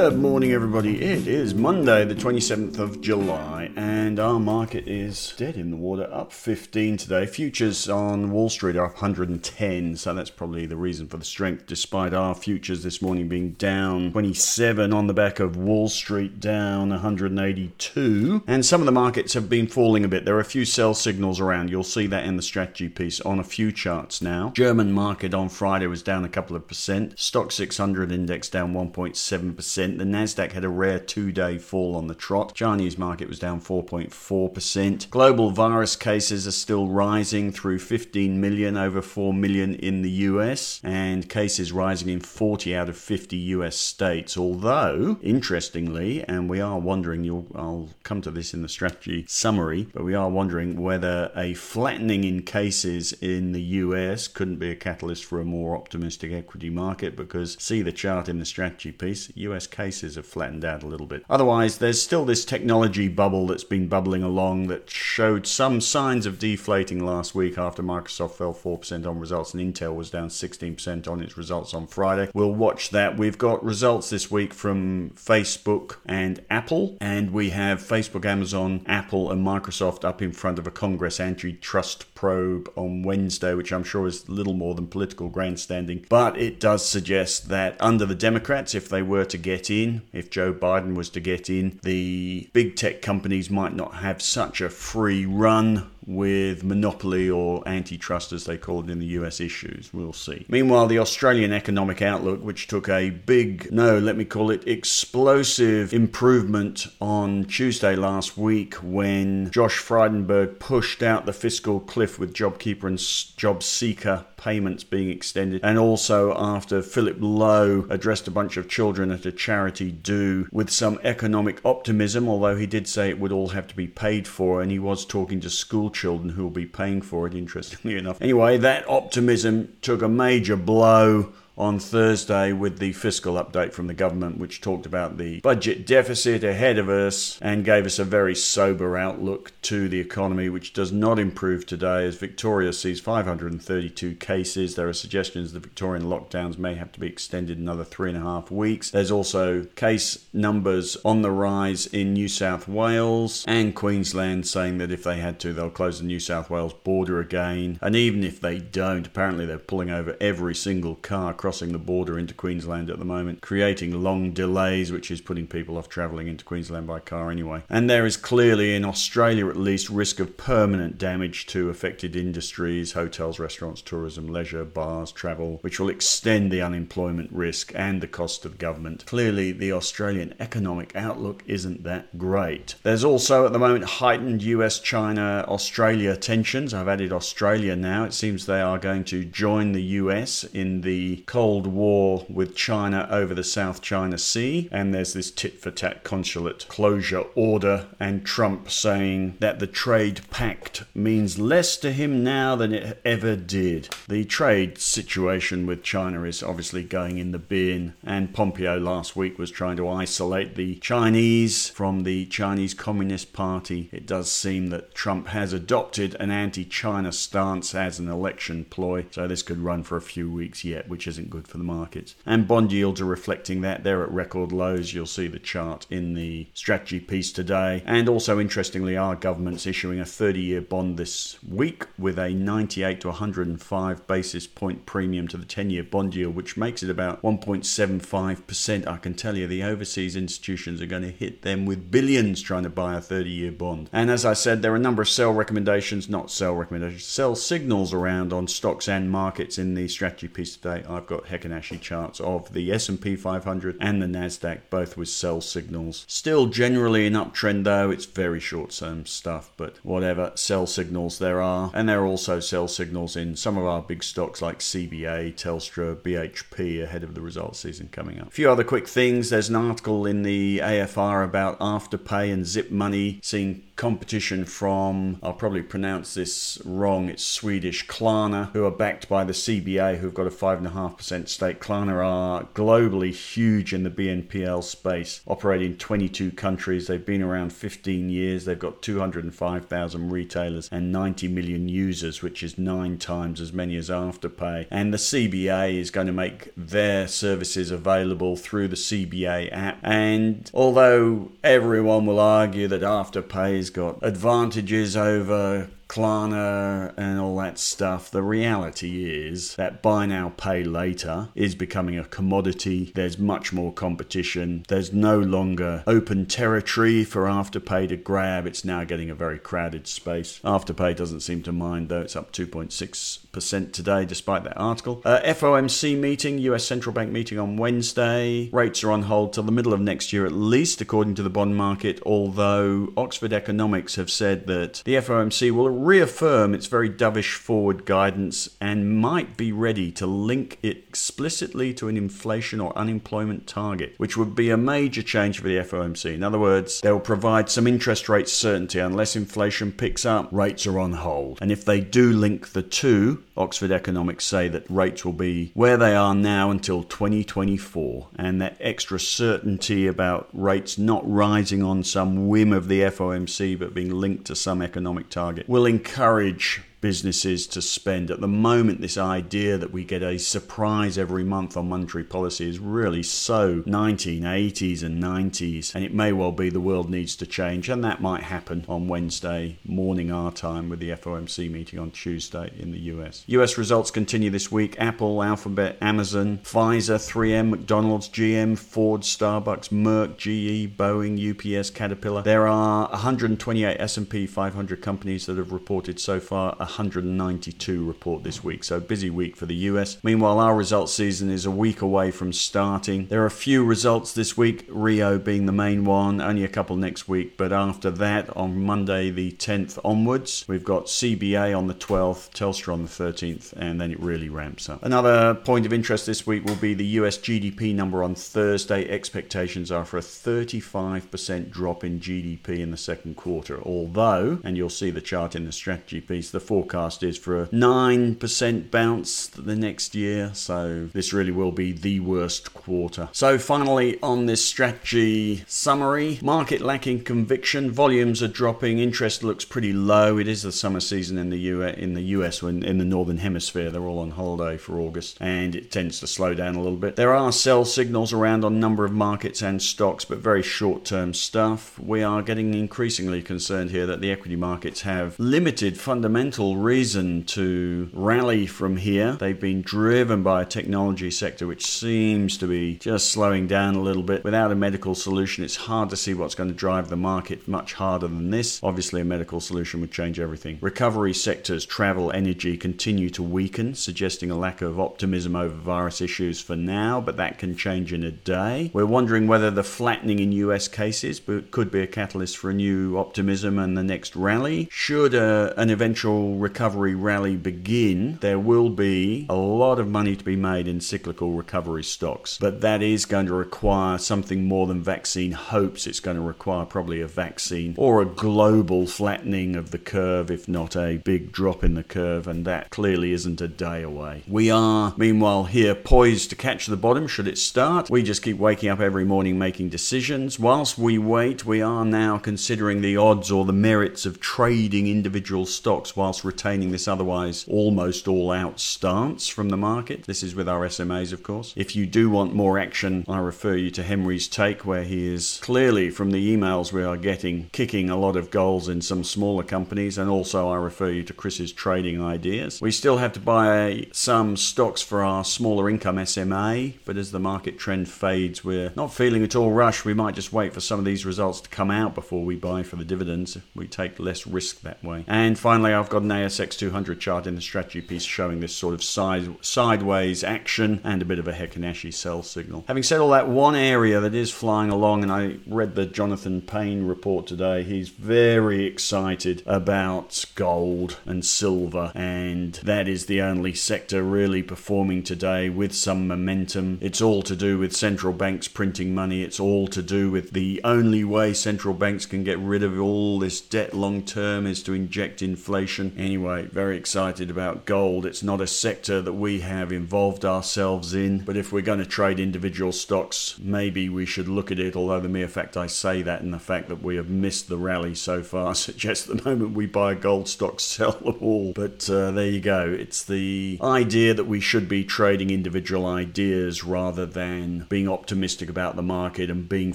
Good morning, everybody. It is Monday, the 27th of July, and our market is dead in the water, up 15 today. Futures on Wall Street are up 110, so that's probably the reason for the strength, despite our futures this morning being down 27 on the back of Wall Street down 182. And some of the markets have been falling a bit. There are a few sell signals around. You'll see that in the strategy piece on a few charts now. German market on Friday was down a couple of percent. Stoxx 600 index down 1.7 percent The Nasdaq had a rare two-day fall on the trot. Chinese market was down 4.4%. Global virus cases are still rising through 15 million, over 4 million in the US, and cases rising in 40 out of 50 US states. Although, interestingly, and we are wondering, I'll come to this in the strategy summary, but we are wondering whether a flattening in cases in the US couldn't be a catalyst for a more optimistic equity market because see the chart in the strategy piece, US cases have flattened out a little bit. Otherwise, there's still this technology bubble that's been bubbling along that showed some signs of deflating last week after Microsoft fell 4% on results and Intel was down 16% on its results on Friday. We'll watch that. We've got results this week from Facebook and Apple, and we have Facebook, Amazon, Apple, and Microsoft up in front of a Congress antitrust probe on Wednesday, which I'm sure is little more than political grandstanding. But it does suggest that under the Democrats, if they were to get in, if Joe Biden was to get in, the big tech companies might not have such a free run with monopoly or antitrust, as they call it in the US issues. We'll see. Meanwhile, the Australian Economic Outlook, which took a big, no, let me call it explosive improvement on Tuesday last week when Josh Frydenberg pushed out the fiscal cliff with JobKeeper and JobSeeker payments being extended, and also after Philip Lowe addressed a bunch of children at a charity do with some economic optimism, although he did say it would all have to be paid for, and he was talking to school children who will be paying for it, interestingly enough. Anyway, that optimism took a major blow on Thursday with the fiscal update from the government, which talked about the budget deficit ahead of us and gave us a very sober outlook to the economy, which does not improve today as Victoria sees 532 cases. There are suggestions the Victorian lockdowns may have to be extended another three and a half weeks. There's also case numbers on the rise in New South Wales and Queensland saying that if they had to, they'll close the New South Wales border again. And even if they don't, apparently they're pulling over every single car across crossing the border into Queensland at the moment, creating long delays, which is putting people off travelling into Queensland by car anyway. And there is clearly, in Australia at least, risk of permanent damage to affected industries, hotels, restaurants, tourism, leisure, bars, travel, which will extend the unemployment risk and the cost of government. Clearly, the Australian economic outlook isn't that great. There's also at the moment heightened US China Australia tensions. I've added Australia now. It seems they are going to join the US in the Cold War with China over the South China Sea, and there's this tit for tat consulate closure order, and Trump saying that the trade pact means less to him now than it ever did. The trade situation with China is obviously going in the bin, and Pompeo last week was trying to isolate the Chinese from the Chinese Communist Party. It does seem that Trump has adopted an anti China stance as an election ploy, so this could run for a few weeks yet, which isn't good for the markets. And bond yields are reflecting that. They're at record lows. You'll see the chart in the strategy piece today. And also, interestingly, our government's issuing a 30 year bond this week with a 98 to 105 basis point premium to the 10 year bond yield, which makes it about 1.75%. I can tell you the overseas institutions are going to hit them with billions trying to buy a 30 year bond. And as I said, there are a number of sell recommendations, not sell recommendations, sell signals around on stocks and markets in the strategy piece today. I've got Heikin-Ashi charts of the S&P 500 and the Nasdaq, both with sell signals. Still generally an uptrend though. It's very short-term stuff, but whatever sell signals there are, and there are also sell signals in some of our big stocks like CBA, Telstra, BHP ahead of the results season coming up. A few other quick things. There's an article in the AFR about Afterpay and Zip Money seeing competition from, I'll probably pronounce this wrong, it's Swedish Klarna, who are backed by the CBA, who've got a 5.5% stake. Klarna are globally huge in the BNPL space, operating 22 countries. They've been around 15 years. They've got 205,000 retailers and 90 million users, which is nine times as many as Afterpay. And the CBA is going to make their services available through the CBA app. And although everyone will argue that Afterpay's got advantages over Klarna and all that stuff. The reality is that buy now, pay later is becoming a commodity. There's much more competition. There's no longer open territory for Afterpay to grab. It's now getting a very crowded space. Afterpay doesn't seem to mind, though. It's up 2.6% today, despite that article. Uh, FOMC meeting, US Central Bank meeting on Wednesday. Rates are on hold till the middle of next year at least, according to the bond market, although Oxford Economics have said that the FOMC will reaffirm its very dovish forward guidance and might be ready to link it explicitly to an inflation or unemployment target, which would be a major change for the FOMC. In other words, they will provide some interest rate certainty unless inflation picks up, rates are on hold. And if they do link the two, Oxford Economics say that rates will be where they are now until 2024, and that extra certainty about rates not rising on some whim of the FOMC but being linked to some economic target will encourage businesses to spend. At the moment, this idea that we get a surprise every month on monetary policy is really so 1980s and 90s, and it may well be the world needs to change, and that might happen on Wednesday morning our time with the FOMC meeting on Tuesday in the US. US results continue this week Apple, Alphabet, Amazon, Pfizer, 3M, McDonald's, GM, Ford, Starbucks, Merck, GE, Boeing, UPS, Caterpillar. There are 128 S&P 500 companies that have reported so far. 192 report this week, so busy week for the US. Meanwhile, our results season is a week away from starting. There are a few results this week, Rio being the main one, only a couple next week, but after that, on Monday the 10th onwards, we've got CBA on the 12th, Telstra on the 13th, and then it really ramps up. Another point of interest this week will be the US GDP number on Thursday. Expectations are for a 35% drop in GDP in the second quarter, although, and you'll see the chart in the strategy piece, the forecast is for a 9% bounce the next year. So this really will be the worst quarter. So finally, on this strategy summary, market lacking conviction, volumes are dropping, interest looks pretty low. It is the summer season in the US, in the US when in the northern hemisphere they're all on holiday for August, and it tends to slow down a little bit. There are sell signals around on number of markets and stocks, but very short-term stuff. We are getting increasingly concerned here that the equity markets have limited fundamental reason to rally from here. They've been driven by a technology sector which seems to be just slowing down a little bit. Without a medical solution, it's hard to see what's going to drive the market much harder than this. Obviously, a medical solution would change everything. Recovery sectors, travel, energy continue to weaken, suggesting a lack of optimism over virus issues for now, but that can change in a day. We're wondering whether the flattening in US cases could be a catalyst for a new optimism and the next rally. Should a, an eventual recovery rally begin, there will be a lot of money to be made in cyclical recovery stocks. But that is going to require something more than vaccine hopes. It's going to require probably a vaccine or a global flattening of the curve, if not a big drop in the curve, and that clearly isn't a day away. We are, meanwhile, here poised to catch the bottom should it start. We just keep waking up every morning making decisions. Whilst we wait, we are now considering the odds or the merits of trading individual stocks whilst retaining this otherwise almost all out stance from the market. This is with our SMAs, of course. If you do want more action, I refer you to Henry's take, where he is clearly, from the emails we are getting, kicking a lot of goals in some smaller companies. And also, I refer you to Chris's trading ideas. We still have to buy some stocks for our smaller income SMA, but as the market trend fades, we're not feeling at all rushed. We might just wait for some of these results to come out before we buy for the dividends. We take less risk that way. And finally, I've got an ASX 200 chart in the strategy piece showing this sort of side, sideways action and a bit of a Heikin Ashi sell signal. Having said all that, one area that is flying along, and I read the Jonathan Pain report today, he's very excited about gold and silver, and that is the only sector really performing today with some momentum. It's all to do with central banks printing money, it's all to do with the only way central banks can get rid of all this debt long term is to inject inflation. Anyway, very excited about gold. It's not a sector that we have involved ourselves in, but if we're going to trade individual stocks, maybe we should look at it. Although the mere fact I say that and the fact that we have missed the rally so far suggests the moment we buy a gold stocks, sell them all. But uh, there you go. It's the idea that we should be trading individual ideas rather than being optimistic about the market and being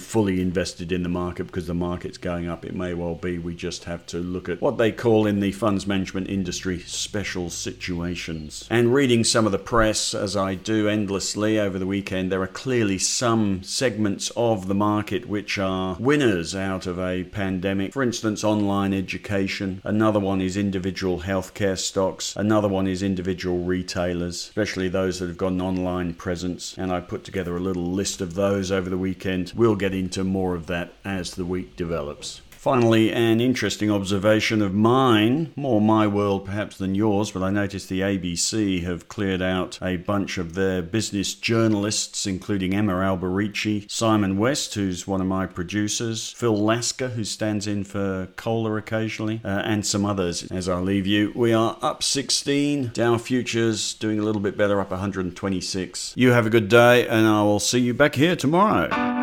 fully invested in the market because the market's going up. It may well be we just have to look at what they call in the funds management industry special situations. And reading some of the press, as I do endlessly over the weekend, there are clearly some segments of the market which are winners out of a pandemic. For instance, online education. Another one is individual healthcare stocks. Another one is individual retailers, especially those that have got an online presence. And I put together a little list of those over the weekend. We'll get into more of that as the week develops. Finally, an interesting observation of mine, more my world perhaps than yours, but I noticed the ABC have cleared out a bunch of their business journalists, including Emma Alberici, Simon West, who's one of my producers, Phil Lasker, who stands in for Kohler occasionally, uh, and some others. As I leave you, we are up 16, Dow Futures doing a little bit better, up 126. You have a good day, and I will see you back here tomorrow.